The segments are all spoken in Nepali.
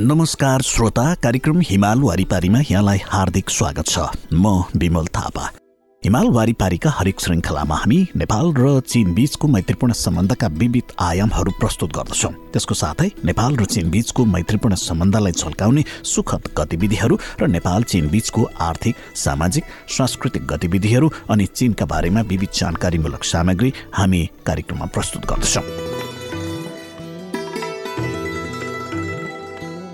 नमस्कार श्रोता कार्यक्रम हिमाल वारिपारीमा यहाँलाई हार्दिक स्वागत छ। म विमल थापा। हिमाल वारिपारीका हरेक श्रृङ्खलामा हामी नेपाल र चीन बीचको मैत्रीपूर्ण सम्बन्धका विविध आयामहरू प्रस्तुत गर्दछौँ। त्यसको साथै नेपाल र चीन बीचको मैत्रीपूर्ण सम्बन्धलाई झल्काउने सुखद गतिविधिहरू र नेपाल चीन बीचको आर्थिक सामाजिक सांस्कृतिक गतिविधिहरू अनि चीनका बारेमा विविध जानकारीमूलक सामग्री हामी कार्यक्रममा प्रस्तुत गर्दछौँ।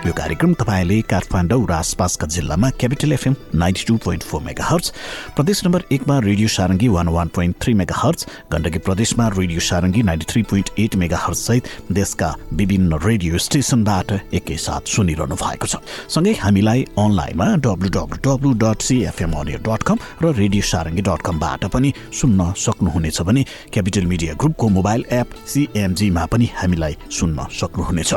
यो कार्यक्रम तपाईँले काठमाडौँ र आसपासका जिल्लामा capital F M ninety two point four mega hertz प्रदेश नम्बर एकमा radio Sarangi one one point three mega hertz Gandaki प्रदेशमा radio Sarangi ninety three point eight mega सहित देशका विभिन्न रेडियो स्टेसनबाट एकैसाथ सुनिरहनु भएको छ। सँगै हामीलाई अनलाइनमा W W W dot C F M अनियर dot com र रेडियो सारङ्गी डट कमबाट पनि सुन्न सक्नुहुनेछ भने क्यापिटल मिडिया ग्रुपको मोबाइल एप सिएमजीमा पनि हामीलाई सुन्न सक्नुहुनेछ।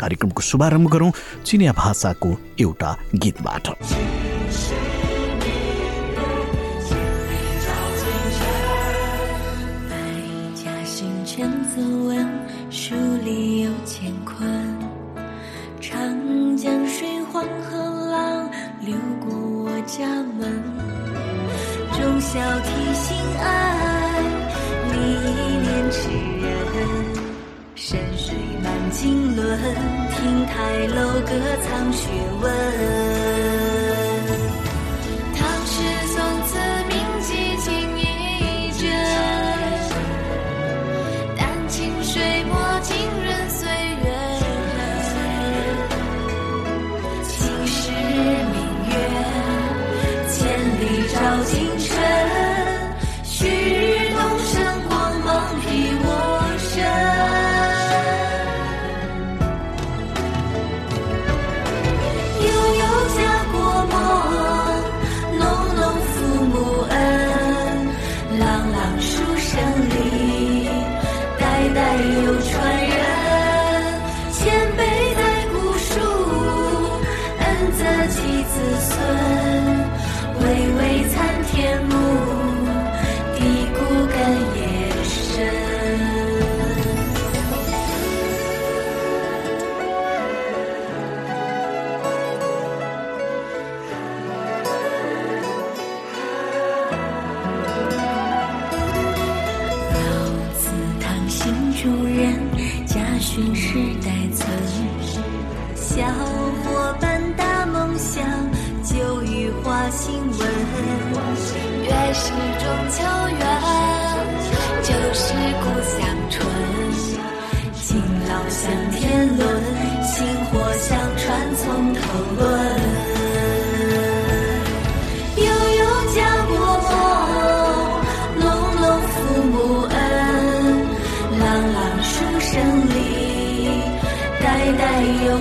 कार्यक्रमको शुभारम्भ गरौँ चिनिया भाषाको एउटा गीतबाट 书里有干坤，长江水黄河浪流过我家门，忠孝悌心爱，历练齿人。 山水满经纶，亭台楼阁藏学问。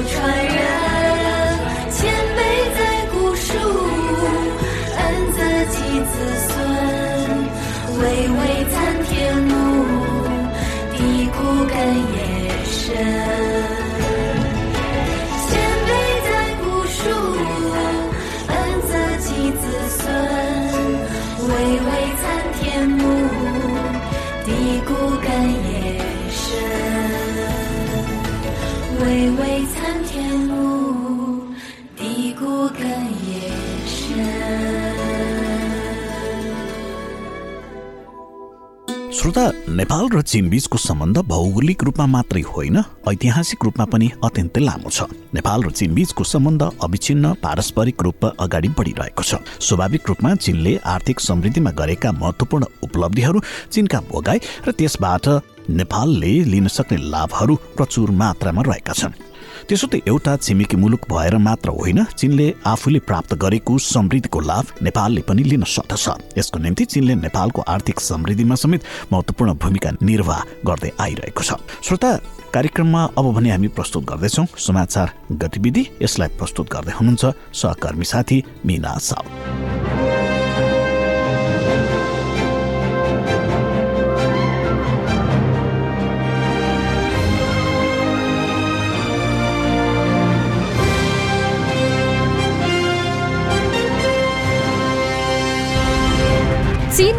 穿越 श्रोता नेपाल र चीन बीचको सम्बन्ध भौगोलिक रूपमा मात्रै होइन ऐतिहासिक रूपमा पनि अत्यन्तै लामो छ। नेपाल र चीन बीचको सम्बन्ध अविच्छिन्न पारस्परिक रूपमा अगाडि बढिरहेको छ। स्वाभाविक रूपमा चीनले आर्थिक समृद्धिमा गरेका महत्वपूर्ण उपलब्धिहरू चीनका भोगाई र त्यसबाट नेपालले लिन सक्ने लाभहरू प्रचुर मात्रामा रहेका छन्। त्यसो त एउटा छिमेकी मुलुक भएर मात्र होइन चीनले आफूले प्राप्त गरेको समृद्धिको लाभ नेपालले पनि लिन सक्दछ। यसको निम्ति चीनले नेपालको आर्थिक समृद्धिमा समेत महत्वपूर्ण भूमिका निर्वाह गर्दै आइरहेको छ। श्रोता कार्यक्रममा अब भने हामी प्रस्तुत गर्दैछौँ। समाचार गतिविधि यसलाई प्रस्तुत गर्दै हुनुहुन्छ सहकर्मी साथी मिना साउद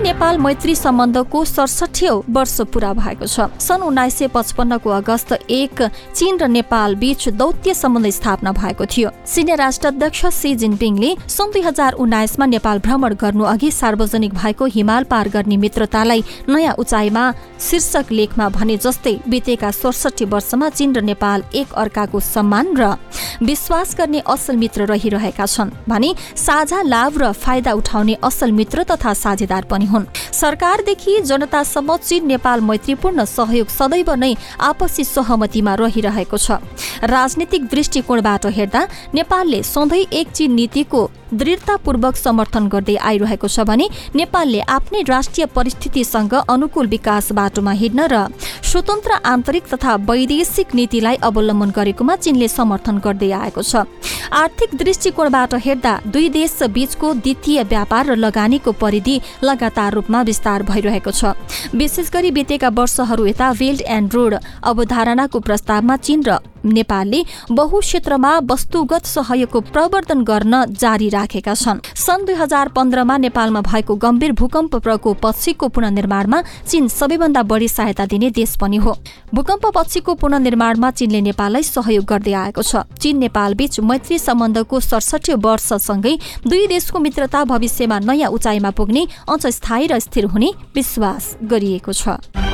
नेपाल मैत्री सम्बन्धको सडसठी वर्ष पूरा भएको छ। सन् उन्नाइस सय पचपन्नको अगस्त एक चीन र नेपाल बीच दौत्य सम्बन्ध स्थापना भएको थियो। सिनियर राष्ट्राध्यक्ष सी जिनपिङले सन् दुई हजार उन्नाइसमा नेपाल भ्रमण गर्नु अघि सार्वजनिक भएको हिमाल पार गर्ने मित्रतालाई नयाँ उचाइमा शीर्षक लेखमा भने जस्तै बितेका सडसठी वर्षमा चीन र नेपाल एक अर्काको सम्मान र विश्वास गर्ने असल मित्र रहिरहेका छन्। भने साझा लाभ र फाइदा उठाउने असल मित्र तथा साझेदार पनि हुन्। सरकारदेखि जनतासम्म चीन नेपाल मैत्रीपूर्ण सहयोग सदैव नै आपसी सहमतिमा रहिरहेको छ। राजनीतिक दृष्टिकोणबाट हेर्दा नेपालले सधैँ एक चीन नीतिको दृढतापूर्वक समर्थन गर्दै आइरहेको छ भने नेपालले आफ्नै राष्ट्रिय परिस्थितिसँग अनुकूल विकास बाटोमा हिँड्न र स्वतन्त्र आन्तरिक तथा वैदेशिक नीतिलाई अवलम्बन गरेकोमा चीनले समर्थन गर्दै आएको छ। आर्थिक दृष्टिकोणबाट हेर्दा दुई देश बीचको द्वितीय व्यापार र लगानीको परिधि लगातार रूपमा विस्तार भइरहेको छ। विशेष गरी बितेका वर्षहरू यता वेल्ड एन्ड रोड अवधारणाको प्रस्तावमा चीन र नेपालले बहु क्षेत्रमा वस्तुगत सहयोगको प्रवर्धन गर्न जारी राखेका छन्। सन् दुई हजार पन्ध्रमा नेपालमा भएको गम्भीर भूकम्प प्रकोप पछिको पुननिर्माणमा चीन सबैभन्दा बढी सहायता दिने देश पनि हो। भूकम्प पछिको पुननिर्माणमा चीनले नेपाललाई सहयोग गर्दै आएको छ। चीन नेपाल बीच मैत्री सम्बन्धको सडसठी वर्षसँगै दुई देशको मित्रता भविष्यमा नयाँ उचाइमा पुग्ने अझ स्थायी र स्थिर हुने विश्वास गरिएको छ।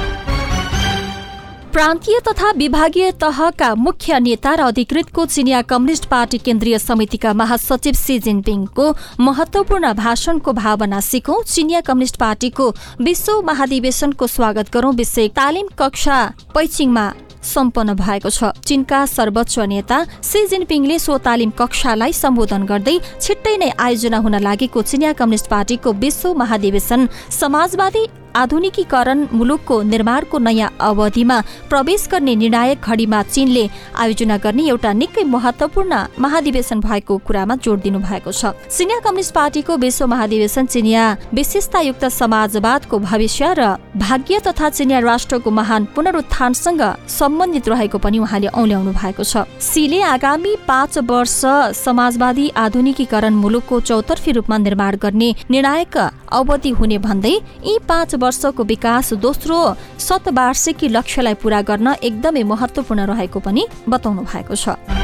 प्रान्तीय तथा विभागीय तहका मुख्य नेता र अधिकृतको चिनिया कम्युनिष्ट पार्टी केन्द्रीय समितिका महासचिव सी जिनपिङको महत्वपूर्ण भाषणको भावना सिकौं चिनिया कम्युनिष्ट पार्टीको विश्व महाधिवेशनको स्वागत गरौं विषय तालिम कक्षा पैचिङमा सम्पन्न भएको छ। चीनका सर्वोच्च नेता सी जिनपिङले सो तालिम कक्षालाई सम्बोधन गर्दै छिट्टै नै आयोजना हुन लागेको चिनिया कम्युनिष्ट पार्टीको विश्व महाधिवेशन समाजवादी आधुनिकीकरण मुलुकको निर्माणको नयाँ अवधिमा प्रवेश गर्ने निर्णायक घडीमा चीनले आयोजना गर्ने एउटा निकै महत्वपूर्ण महाधिवेशन भएको कुरामा जोड दिनु भएको छ। चिनिया कम्युनिस्ट पार्टीको विश्व महाधिवेशन चिनिया विशेषतायुक्त समाजवादको भविष्य र भाग्य तथा चिनिया राष्ट्रको महान पुनरुत्थानसँग सम्बन्धित रहेको पनि उहाँले औल्याउनु भएको छ। सीले आगामी पाँच वर्ष समाजवादी आधुनिकीकरण मुलुकको चौतर्फी रूपमा निर्माण गर्ने निर्णायक अवधि हुने भन्दै यी पाँच वर्षको विकास दोस्रो शतवार्षिकी लक्ष्यलाई पूरा गर्न एकदमै महत्वपूर्ण रहेको पनि बताउनु भएको छ।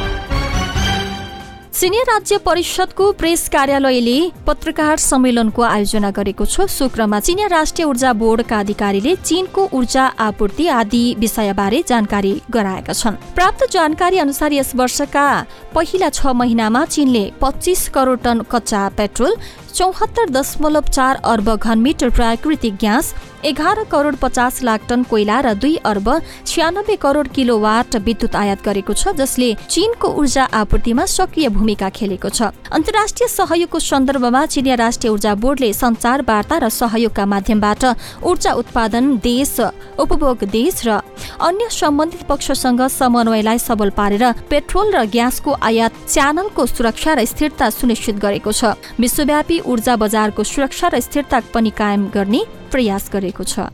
सिनियर राज्य परिषदको प्रेस कार्यालयले पत्रकार सम्मेलनको आयोजना गरेको छ। शुक्रमा चिनिया राष्ट्रिय ऊर्जा बोर्डका अधिकारीले चीनको ऊर्जा आपूर्ति आदि विषयबारे जानकारी गराएका छन्। प्राप्त जानकारी अनुसार यस वर्षका पहिला छ महिनामा चीनले पच्चिस करोड टन कच्चा पेट्रोल चौहत्तर दशमलव चार अर्ब घनमिटर प्राकृतिक ग्यास एघार करोड पचास लाख टन कोइला र दुई अर्ब छ्यानब्बे करोड किलो वाट विद्युत आयात गरेको छ जसले चीनको ऊर्जा आपूर्तिमा सक्रिय भूमिका खेलेको छ। अन्तर्राष्ट्रिय सहयोगको सन्दर्भमा चिनिया राष्ट्रिय ऊर्जा बोर्डले संचार वार्ता र सहयोगका माध्यमबाट ऊर्जा उत्पादन देश उपभोग देश र अन्य सम्बन्धित पक्षसँग समन्वयलाई सबल पारेर पेट्रोल र ग्यासको आयात च्यानलको सुरक्षा र स्थिरता सुनिश्चित गरेको छ। विश्वव्यापी ऊर्जा बजारको सुरक्षा र स्थिरता पनि कायम गर्ने प्रयास गरेको छ।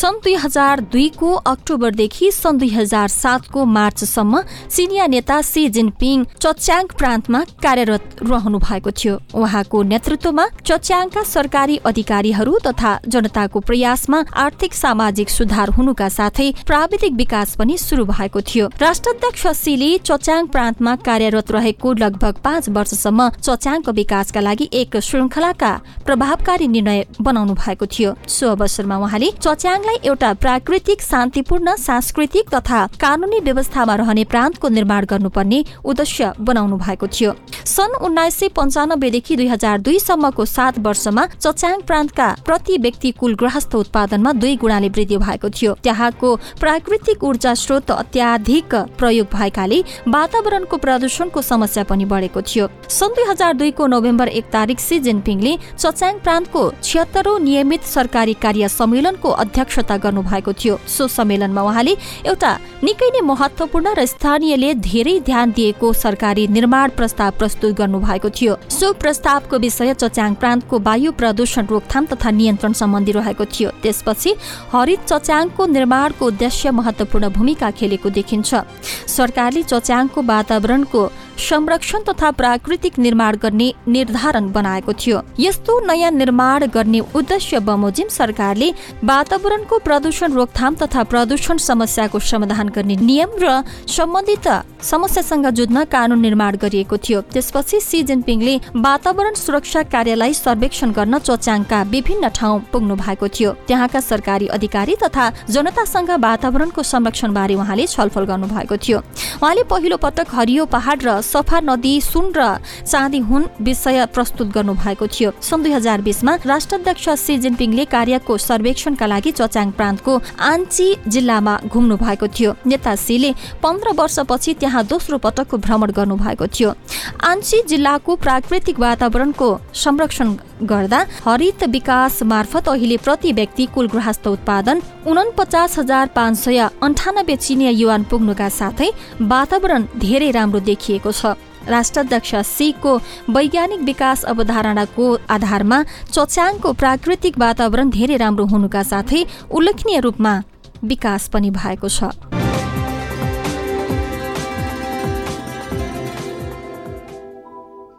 सन् दुई हजार दुईको अक्टोबरदेखि सन् दुई हजार सातको मार्चसम्म सिनिया नेता सी जिनपिङ चच्याङ प्रान्तमा कार्यरत रहनु भएको थियो। उहाँको नेतृत्वमा चच्याङका सरकारी अधिकारीहरू तथा जनताको प्रयासमा आर्थिक सामाजिक सुधार हुनुका साथै प्राविधिक विकास पनि सुरु भएको थियो। राष्ट्राध्यक्ष सीले चच्याङ प्रान्तमा कार्यरत रहेको लगभग पाँच वर्षसम्म चच्याङको विकासका लागि एक श्रृङ्खलाका प्रभावकारी निर्णय बनाउनु भएको थियो। सो अवसरमा उहाँले चच्याङ दाङलाई एउटा प्राकृतिक शान्तिपूर्ण सांस्कृतिक तथा कानूनी व्यवस्थामा रहने प्रान्तको निर्माण गर्नुपर्ने उद्देश्य बनाउनु भएको थियो। सन् उन्नाइस सय पन्चानब्बेदेखि दुई हजार दुईसम्मको सात वर्षमा चच्याङ प्रान्तका प्रति व्यक्ति कुल गृहस्थ उत्पादनमा दुई गुणाले वृद्धि भएको थियो। त्यहाँको प्राकृतिक ऊर्जा स्रोत अत्याधिक प्रयोग भएकाले वातावरणको प्रदूषणको समस्या पनि बढेको थियो। सन् दुई हजार दुईको नोभेम्बर एक तारिक सी जिनपिङले चच्याङ प्रान्तको छिहत्तरौं नियमित सरकारी कार्य सम्मेलनको अध्यक्ष अध्यक्षता गर्नुभएको थियो। सो सम्मेलनमा उहाँले एउटा निकै नै महत्वपूर्ण र स्थानीयले धेरै ध्यान दिएको सरकारी निर्माण प्रस्ताव प्रस्तुत गर्नुभएको थियो। सो प्रस्तावको विषय चच्याङ प्रान्तको वायु प्रदूषण रोकथाम तथा नियन्त्रण सम्बन्धी रहेको थियो। त्यसपछि हरित चच्याङको निर्माणको उद्देश्य महत्वपूर्ण भूमिका खेलेको देखिन्छ। सरकारले चच्याङको वातावरणको संरक्षण तथा प्राकृतिक निर्माण गर्ने निर्धारण बनाएको थियो। यस्तो नयाँ निर्माण गर्ने उद्देश्य बमोजिम सरकारले वातावरणको प्रदूषण रोकथाम तथा प्रदूषण समस्याको समाधान गर्ने नियम र सम्बन्धित समस्यासँग जुझ्न कानून निर्माण गरिएको थियो। त्यसपछि सी जिनपिङले वातावरण सुरक्षा कार्यलाई सर्वेक्षण गर्न चोच्याङका विभिन्न ठाउँ पुग्नु भएको थियो। त्यहाँका सरकारी अधिकारी तथा जनतासँग वातावरणको संरक्षण बारे उहाँले छलफल गर्नु भएको थियो। उहाँले पहिलो पटक हरियो पहाड र सफा नदी सुन र चाँदी हुन विषय प्रस्तुत गर्नु भएको थियो। सन् दुई हजार बिसमा राष्ट्राध्यक्ष सी जिनपिङले कार्यको सर्वेक्षणका लागि चचाङ प्रान्तको आन्ची जिल्लामा घुम्नु भएको थियो। नेता सीले पन्ध्र वर्षपछि त्यहाँ दोस्रो पटकको भ्रमण गर्नु भएको थियो। आन्ची जिल्लाको प्राकृतिक वातावरणको संरक्षण गर्दा हरित विकास मार्फत अहिले प्रति व्यक्ति कुल गृहस्थ उत्पादन उनपचास हजार पाँच सय अन्ठानब्बे चिनिया युवान पुग्नुका साथै वातावरण धेरै राम्रो देखिएको छ। राष्ट्राध्यक्ष सीको वैज्ञानिक विकास अवधारणाको आधारमा चोच्याङको प्राकृतिक वातावरण धेरै राम्रो हुनुका साथै उल्लेखनीय रूपमा विकास पनि भएको छ।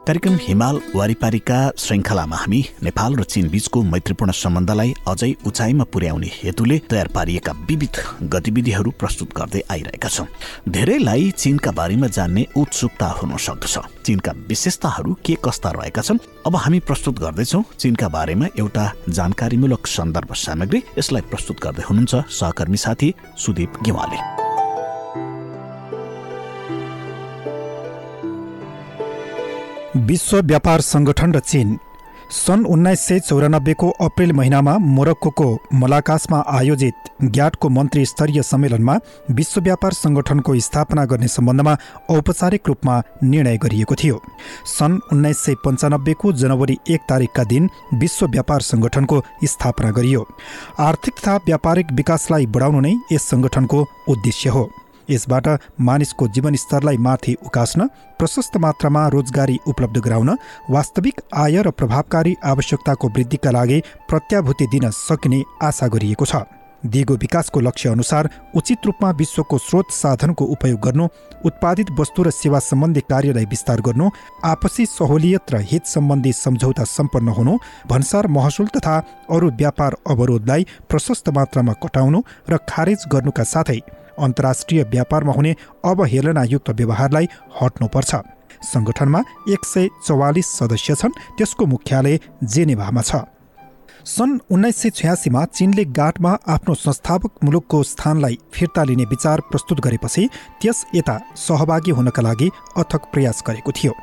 कार्यक्रम हिमाल वारिपारीका श्रृङ्खलामा हामी नेपाल र चीन बीचको मैत्रीपूर्ण सम्बन्धलाई अझै उचाइमा पुर्याउने हेतुले तयार पारिएका विविध गतिविधिहरू प्रस्तुत गर्दै आइरहेका छौँ। धेरैलाई चीनका बारेमा जान्ने उत्सुकता हुन सक्दछ। चीनका विशेषताहरू के कस्ता रहेका छन् अब हामी प्रस्तुत गर्दैछौँ चीनका बारेमा एउटा जानकारीमूलक सन्दर्भ सामग्री। यसलाई प्रस्तुत गर्दै हुनुहुन्छ सहकर्मी साथी सुदीप गेवाली। विश्व व्यापार सङ्गठन र चीन सन् उन्नाइस सय चौरानब्बेको अप्रेल महिनामा मोरक्कोको मलाकासमा आयोजित ग्याटको मन्त्री स्तरीय सम्मेलनमा विश्व व्यापार सङ्गठनको स्थापना गर्ने सम्बन्धमा औपचारिक रूपमा निर्णय गरिएको थियो। सन् उन्नाइस सय पन्चानब्बेको जनवरी एक तारिकका दिन विश्व व्यापार सङ्गठनको स्थापना गरियो। आर्थिक तथा व्यापारिक विकासलाई बढाउनु नै यस सङ्गठनको उद्देश्य हो। यसबाट मानिसको जीवनस्तरलाई माथि उकास्न प्रशस्त मात्रामा रोजगारी उपलब्ध गराउन वास्तविक आय र प्रभावकारी आवश्यकताको वृद्धिका लागि प्रत्याभूति दिन सकिने आशा गरिएको छ। दिगो विकासको लक्ष्य अनुसार उचित रूपमा विश्वको स्रोत साधनको उपयोग गर्नु उत्पादित वस्तु र सेवा सम्बन्धी कार्यलाई विस्तार गर्नु आपसी सहुलियत र हित सम्बन्धी सम्झौता सम्पन्न हुनु भन्सार महसुल तथा अरू व्यापार अवरोधलाई प्रशस्त मात्रामा कटाउनु र खारेज गर्नुका साथै अन्तर्राष्ट्रिय व्यापारमा हुने अवहेलनायुक्त व्यवहारलाई हट्नुपर्छ। सङ्गठनमा एक सय चौवालिस सदस्य छन् त्यसको मुख्यालय जेनेभामा छ। सन् उन्नाइस सय छयासीमा चिनले गाँठमा आफ्नो संस्थापक मुलुकको स्थानलाई फिर्ता लिने विचार प्रस्तुत गरेपछि त्यस यता सहभागी हुनका लागि अथक प्रयास गरेको थियो।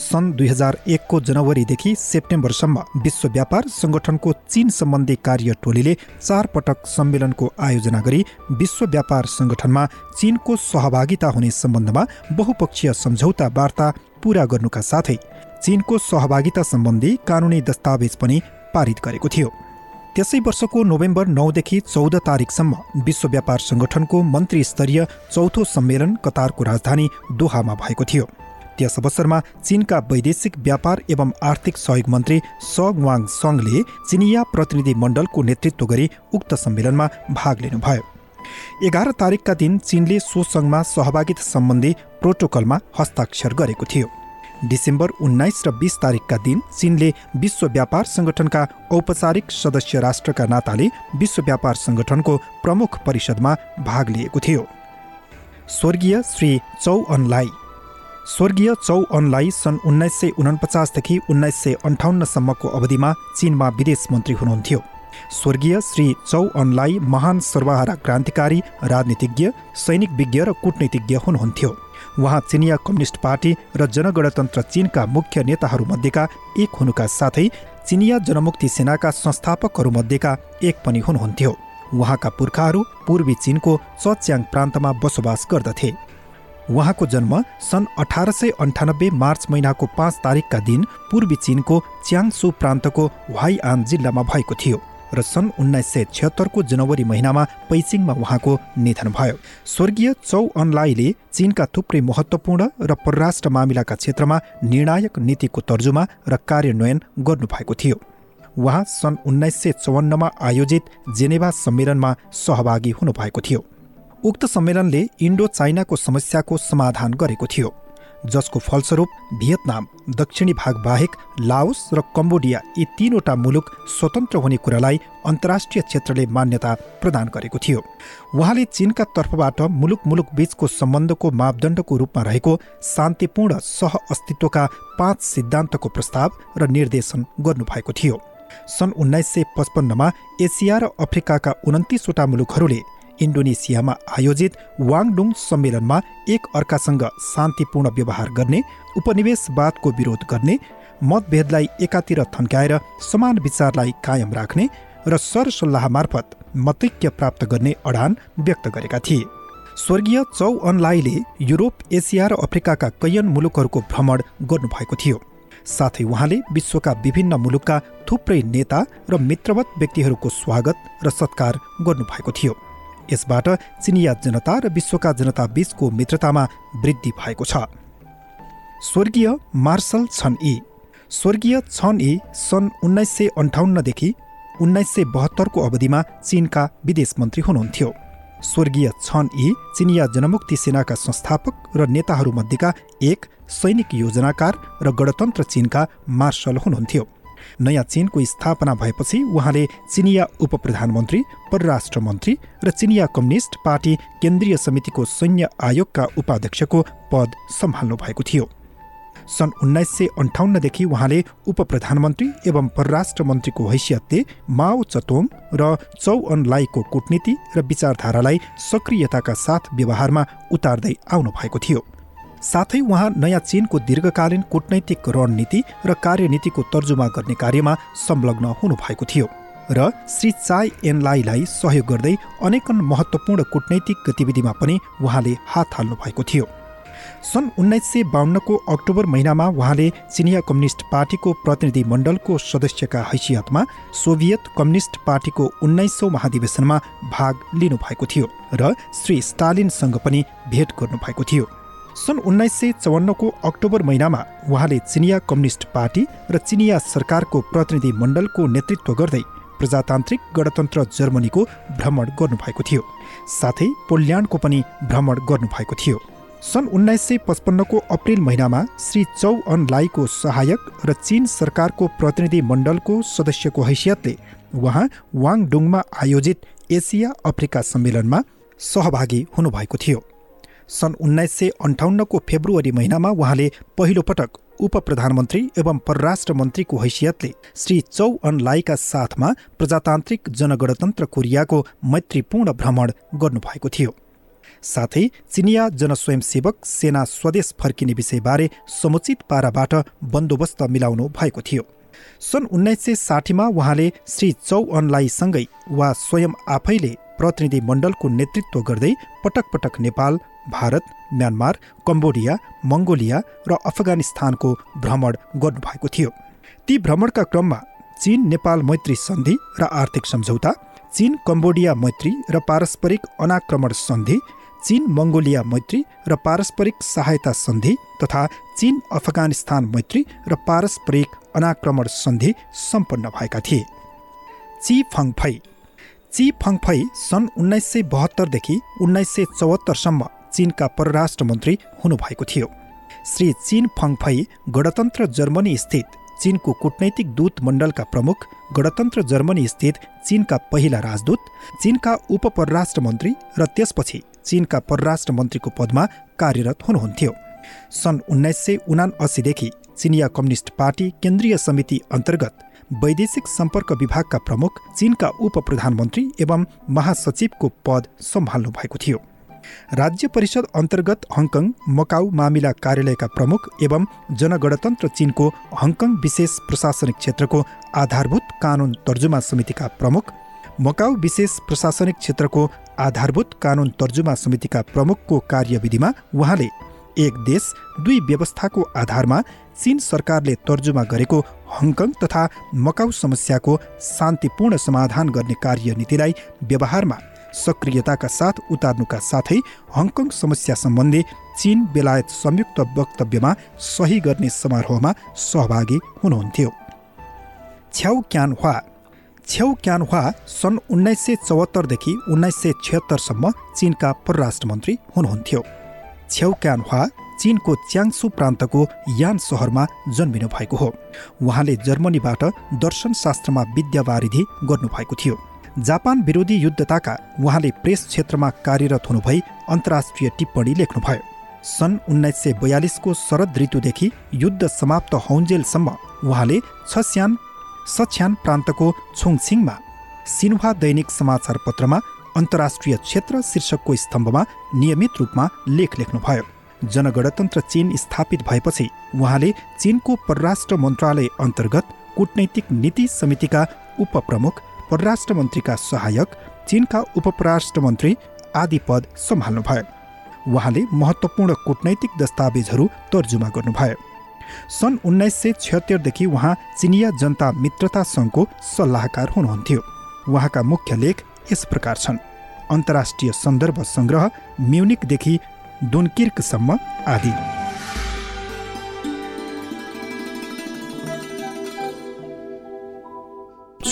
सन् दुई हजार एकको जनवरीदेखि सेप्टेम्बरसम्म विश्व व्यापार सङ्गठनको चीन सम्बन्धी कार्य टोलीले चार पटक सम्मेलनको आयोजना गरी विश्व व्यापार सङ्गठनमा चीनको सहभागिता हुने सम्बन्धमा बहुपक्षीय सम्झौता वार्ता पूरा गर्नुका साथै चीनको सहभागिता सम्बन्धी कानुनी दस्तावेज पनि पारित गरेको थियो। त्यसै वर्षको नोभेम्बर नौदेखि चौध तारिकसम्म विश्व व्यापार सङ्गठनको मन्त्री स्तरीय चौथो सम्मेलन कतारको राजधानी दोहामा भएको थियो। त्यस अवसरमा चीनका वैदेशिक व्यापार एवं आर्थिक सहयोग मन्त्री सग वाङ सङले चिनिया प्रतिनिधि मण्डलको नेतृत्व गरी उक्त सम्मेलनमा भाग लिनुभयो। एघार तारिकका दिन चीनले सो सङ्घमा सहभागिता सम्बन्धी प्रोटोकलमा हस्ताक्षर गरेको थियो। डिसेम्बर उन्नाइस र बिस तारिकका दिन चीनले विश्व व्यापार सङ्गठनका औपचारिक सदस्य राष्ट्रका नाताले विश्व व्यापार सङ्गठनको प्रमुख परिषदमा भाग लिएको थियो। स्वर्गीय श्री चौ अनलाई स्वर्गीय चौ अनलाई सन् उन्नाइस सय उनपचासदेखि उन्नाइस सय अन्ठाउन्नसम्मको अवधिमा चिनमा विदेश मन्त्री हुनुहुन्थ्यो। स्वर्गीय श्री चौ अनलाई महान सर्वहारा क्रान्तिकारी राजनीतिज्ञ सैनिक विज्ञ र कुटनीतिज्ञ हुनुहुन्थ्यो। उहाँ चिनिया कम्युनिस्ट पार्टी र जनगणतन्त्र चिनका मुख्य नेताहरूमध्येका एक हुनुका साथै चिनिया जनमुक्ति सेनाका संस्थापकहरूमध्येका एक पनि हुनुहुन्थ्यो। उहाँका पुर्खाहरू पूर्वी चिनको चच्याङ प्रान्तमा बसोबास गर्दथे। उहाँको जन्म सन् अठार सय अन्ठानब्बे मार्च महिनाको पाँच तारिकका दिन पूर्वी चिनको च्याङसु प्रान्तको वाइआन जिल्लामा भएको थियो र सन् उन्नाइस सय छिहत्तरको जनवरी महिनामा पैचिङमा उहाँको निधन भयो। स्वर्गीय चौ अनलाईले चीनका थुप्रै महत्त्वपूर्ण र परराष्ट्र मामिलाका क्षेत्रमा निर्णायक नीतिको तर्जुमा र कार्यान्वयन गर्नुभएको थियो। उहाँ सन् उन्नाइस सय चौवन्नमा आयोजित जेनेभा सम्मेलनमा सहभागी हुनुभएको थियो। उक्त सम्मेलनले इन्डो चाइनाको समस्याको समाधान गरेको थियो जसको फलस्वरूप भियतनाम दक्षिणी भाग बाहेक लाओस र कम्बोडिया यी तीनवटा मुलुक स्वतन्त्र हुने कुरालाई अन्तर्राष्ट्रिय क्षेत्रले मान्यता प्रदान गरेको थियो। उहाँले चीनका तर्फबाट मुलुक मुलुक बीचको सम्बन्धको मापदण्डको रूपमा रहेको शान्तिपूर्ण सह अस्तित्वका पाँच सिद्धान्तको प्रस्ताव र निर्देशन गर्नुभएको थियो। सन् उन्नाइस सय पचपन्नमा एसिया र अफ्रिकाका उन्तिसवटा मुलुकहरूले इन्डोनेसियामा आयोजित वाङडुङ सम्मेलनमा एक अर्कासँग शान्तिपूर्ण व्यवहार गर्ने उपनिवेशवादको विरोध गर्ने मतभेदलाई एकातिर थन्काएर समान विचारलाई कायम राख्ने र सरसल्लाह मार्फत मतैक्य प्राप्त गर्ने अडान व्यक्त गरेका थिए। स्वर्गीय चौ अनलाईले युरोप एसिया र अफ्रिकाका कैयन मुलुकहरूको भ्रमण गर्नुभएको थियो। साथै उहाँले विश्वका विभिन्न मुलुकका थुप्रै नेता र मित्रवत व्यक्तिहरूको स्वागत र सत्कार गर्नुभएको थियो। यसबाट चिनिया जनता र विश्वका जनता बीचको मित्रतामा वृद्धि भएको छ। स्वर्गीय मार्सल छन् यी। स्वर्गीय छन् यी सन् उन्नाइस सय अन्ठाउन्नदेखि उन्नाइस सय बहत्तरको अवधिमा चीनका विदेश मन्त्री हुनुहुन्थ्यो। स्वर्गीय छन् यी चिनिया जनमुक्ति सेनाका संस्थापक र नेताहरूमध्येका एक सैनिक योजनाकार र गणतन्त्र चीनका मार्शल हुनुहुन्थ्यो। नयाँ चीनको स्थापना भएपछि उहाँले चिनिया उप प्रधानमन्त्री परराष्ट्र मन्त्री र चिनिया कम्युनिस्ट पार्टी केन्द्रीय समितिको सैन्य आयोगका उपाध्यक्षको पद सम्हाल्नु भएको थियो। सन् उन्नाइस सय अन्ठाउन्नदेखि उहाँले उप प्रधानमन्त्री एवं परराष्ट्र मन्त्रीको हैसियतले माओ चतोङ र चौ अन लाईको कूटनीति र विचारधारालाई सक्रियताका साथ व्यवहारमा उतार्दै आउनु भएको थियो। साथै उहाँ नयाँ चीनको दीर्घकालीन कूटनैतिक रणनीति र कार्यनीतिको तर्जुमा गर्ने कार्यमा संलग्न हुनुभएको थियो र श्री चाई एनलाईलाई सहयोग गर्दै अनेकन महत्त्वपूर्ण कूटनैतिक गतिविधिमा पनि उहाँले हात हाल्नु भएको थियो। सन् उन्नाइस सय बाहन्नको अक्टोबर महिनामा उहाँले चिनिया कम्युनिस्ट पार्टीको प्रतिनिधि मण्डलको सदस्यका हैसियतमा सोभियत कम्युनिस्ट पार्टीको उन्नाइसौँ महाधिवेशनमा भाग लिनुभएको थियो र श्री स्टालिनसँग पनि भेट गर्नुभएको थियो। सन् उन्नाइस सय चौवन्नको अक्टोबर महिनामा उहाँले चिनिया कम्युनिस्ट पार्टी र चिनिया सरकारको प्रतिनिधि मण्डलको नेतृत्व गर्दै प्रजातान्त्रिक गणतन्त्र जर्मनीको भ्रमण गर्नुभएको थियो। साथै पोल्यान्डको पनि भ्रमण गर्नुभएको थियो। सन् उन्नाइस सय पचपन्नको अप्रेल महिनामा श्री चौ अन लाईको सहायक र चीन सरकारको प्रतिनिधि मण्डलको सदस्यको हैसियतले उहाँ वाङडुङमा आयोजित एसिया अफ्रिका सम्मेलनमा सहभागी हुनुभएको थियो। सन् उन्नाइस सय अन्ठाउन्नको फेब्रुअरी महिनामा उहाँले पहिलोपटक उप प्रधानमन्त्री एवं परराष्ट्र मन्त्रीको हैसियतले श्री चौ अन लाईका साथमा प्रजातान्त्रिक जनगणतन्त्र कोरियाको मैत्रीपूर्ण भ्रमण गर्नुभएको थियो। साथै चिनिया जनस्वयंसेवक सेना स्वदेश फर्किने विषयबारे समुचित पाराबाट बन्दोबस्त मिलाउनु भएको थियो। सन् उन्नाइस सय साठीमा उहाँले श्री चौ अनलाईसँगै वा स्वयं आफैले प्रतिनिधि मण्डलको नेतृत्व गर्दै पटक पटक Nepal Bharat Myanmar Cambodia Mongolia र अफगानिस्तानको भ्रमण गर्नुभएको थियो। ती भ्रमणका क्रममा चीन नेपाल मैत्री सन्धि र आर्थिक सम्झौता चीन कम्बोडिया मैत्री र पारस्परिक अनाक्रमण सन्धि चीन मङ्गोलिया मैत्री र पारस्परिक सहायता सन्धि तथा चीन अफगानिस्तान मैत्री र पारस्परिक अनाक्रमण सन्धि सम्पन्न भएका थिए। ची फङफै ची फङफै सन् उन्नाइस सय बहत्तरदेखि उन्नाइस सय चौहत्तरसम्म चीनका परराष्ट्र मन्त्री हुनुभएको थियो। श्री चीन फङफै गणतन्त्र जर्मनी स्थित चीनको कूटनैतिक दूत मण्डलका प्रमुख गणतन्त्र जर्मनी स्थित चीनका पहिला राजदूत चीनका उप परराष्ट्र मन्त्री र त्यसपछि चीनका परराष्ट्र मन्त्रीको पदमा कार्यरत हुनुहुन्थ्यो। सन् उन्नाइस सय उना अस्सीदेखि चिनिया कम्युनिस्ट पार्टी केन्द्रीय समिति अन्तर्गत वैदेशिक सम्पर्क विभागका प्रमुख चीनका उप प्रधानमन्त्री एवं महासचिवको पद सम्हाल्नु भएको थियो। राज्य परिषद अन्तर्गत हङकङ मकाउ मामिला कार्यालयका प्रमुख एवं जनगणतन्त्र चिनको हङकङ विशेष प्रशासनिक क्षेत्रको आधारभूत कानुन तर्जुमा समितिका प्रमुख मकाउ विशेष प्रशासनिक क्षेत्रको आधारभूत कानुन तर्जुमा समितिका प्रमुखको कार्यविधिमा उहाँले एक देश दुई व्यवस्थाको आधारमा चीन सरकारले तर्जुमा गरेको हङकङ तथा मकाउ समस्याको शान्तिपूर्ण समाधान गर्ने कार्यनीतिलाई व्यवहारमा सक्रियताका साथ उतार्नुका साथै हङकङ समस्या सम्बन्धी चीन बेलायत संयुक्त वक्तव्यमा सही गर्ने समारोहमा सहभागी हुनुहुन्थ्यो। छ्याउ क्यानह्वा छ्याउ क्यानह्वा सन् उन्नाइस सय चौहत्तरदेखि उन्नाइस सय छिहत्तरसम्म चिनका परराष्ट्र मन्त्री हुनुहुन्थ्यो। छ्याउ क्यानह्वा चिनको च्याङसु प्रान्तको यान सहरमा जन्मिनु भएको हो। उहाँले जर्मनीबाट दर्शनशास्त्रमा विद्यावारिधि गर्नुभएको थियो। जापान विरोधी युद्धताका उहाँले प्रेस क्षेत्रमा कार्यरत हुनुभई अन्तर्राष्ट्रिय टिप्पणी लेख्नुभयो। सन् उन्नाइस सय बयालिसको शरद ऋतुदेखि युद्ध समाप्त हौन्जेलसम्म उहाँले छस्यान सछ्यान प्रान्तको छुङछिङमा सिन्हा दैनिक समाचार पत्रमा अन्तर्राष्ट्रिय क्षेत्र शीर्षकको स्तम्भमा नियमित रूपमा लेख लेख्नुभयो। जनगणतन्त्र चीन स्थापित भएपछि उहाँले चिनको परराष्ट्र मन्त्रालय अन्तर्गत कूटनैतिक नीति समितिका उपप्रमुख परराष्ट्र मन्त्रीका सहायक चिनका उपपराष्ट्र मन्त्री आदि पद सम्हाल्नुभयो। उहाँले महत्त्वपूर्ण कूटनैतिक दस्तावेजहरू तर्जुमा गर्नुभयो। सन् उन्नाइस सय छत्तरदेखि उहाँ चिनिया जनता मित्रता सङ्घको सल्लाहकार हुनुहुन्थ्यो। उहाँका मुख्य लेख यस प्रकार छन्। अन्तर्राष्ट्रिय सन्दर्भ सङ्ग्रह म्युनिकदेखि दुनकिर्कसम्म आदि।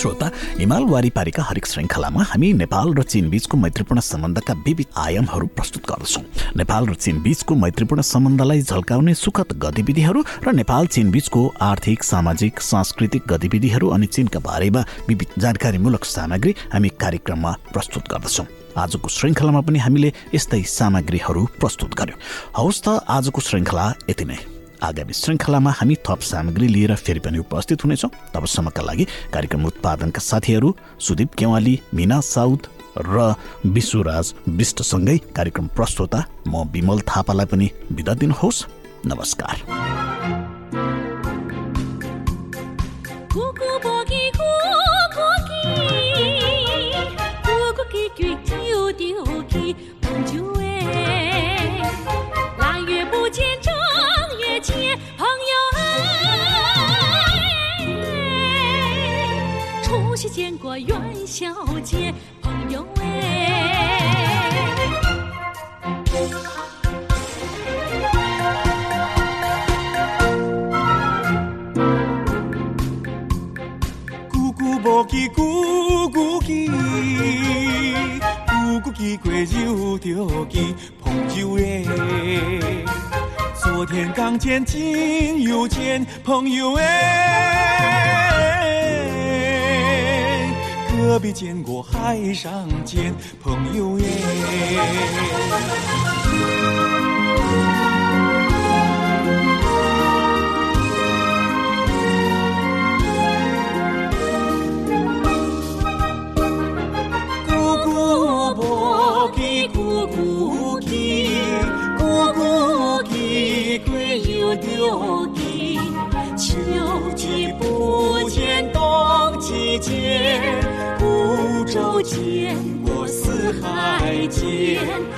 श्रोता हिमाल वारिपारीका हरेक श्रृङ्खलामा हामी नेपाल र चीन बीचको मैत्रीपूर्ण सम्बन्धका विविध आयामहरू प्रस्तुत गर्दछौँ। नेपाल र चीन बीचको मैत्रीपूर्ण सम्बन्धलाई झल्काउने सुखद गतिविधिहरू र नेपाल चीन बीचको आर्थिक सामाजिक सांस्कृतिक गतिविधिहरू अनि चीनका बारेमा विविध जानकारीमूलक सामग्री हामी कार्यक्रममा प्रस्तुत गर्दछौँ। आजको श्रृङ्खलामा पनि हामीले यस्तै सामग्रीहरू प्रस्तुत गर्यौँ। हौस् त आजको श्रृङ्खला यति नै। आगामी श्रृङ्खलामा हामी थप सामग्री लिएर फेरि पनि उपस्थित हुनेछौँ। तबसम्मका लागि कार्यक्रम उत्पादनका साथीहरू सुदीप केवाली मिना साउद र विश्वराज विष्टसँगै कार्यक्रम प्रस्तोता म विमल थापालाई पनि बिदा दिनुहोस्। नमस्कार। 见过元宵节，朋友哎。咕咕无鸡，咕咕鸡，咕咕鸡过又着鸡，朋友哎。昨天刚见，今又见，朋友哎。何必见过海上见朋友耶？肩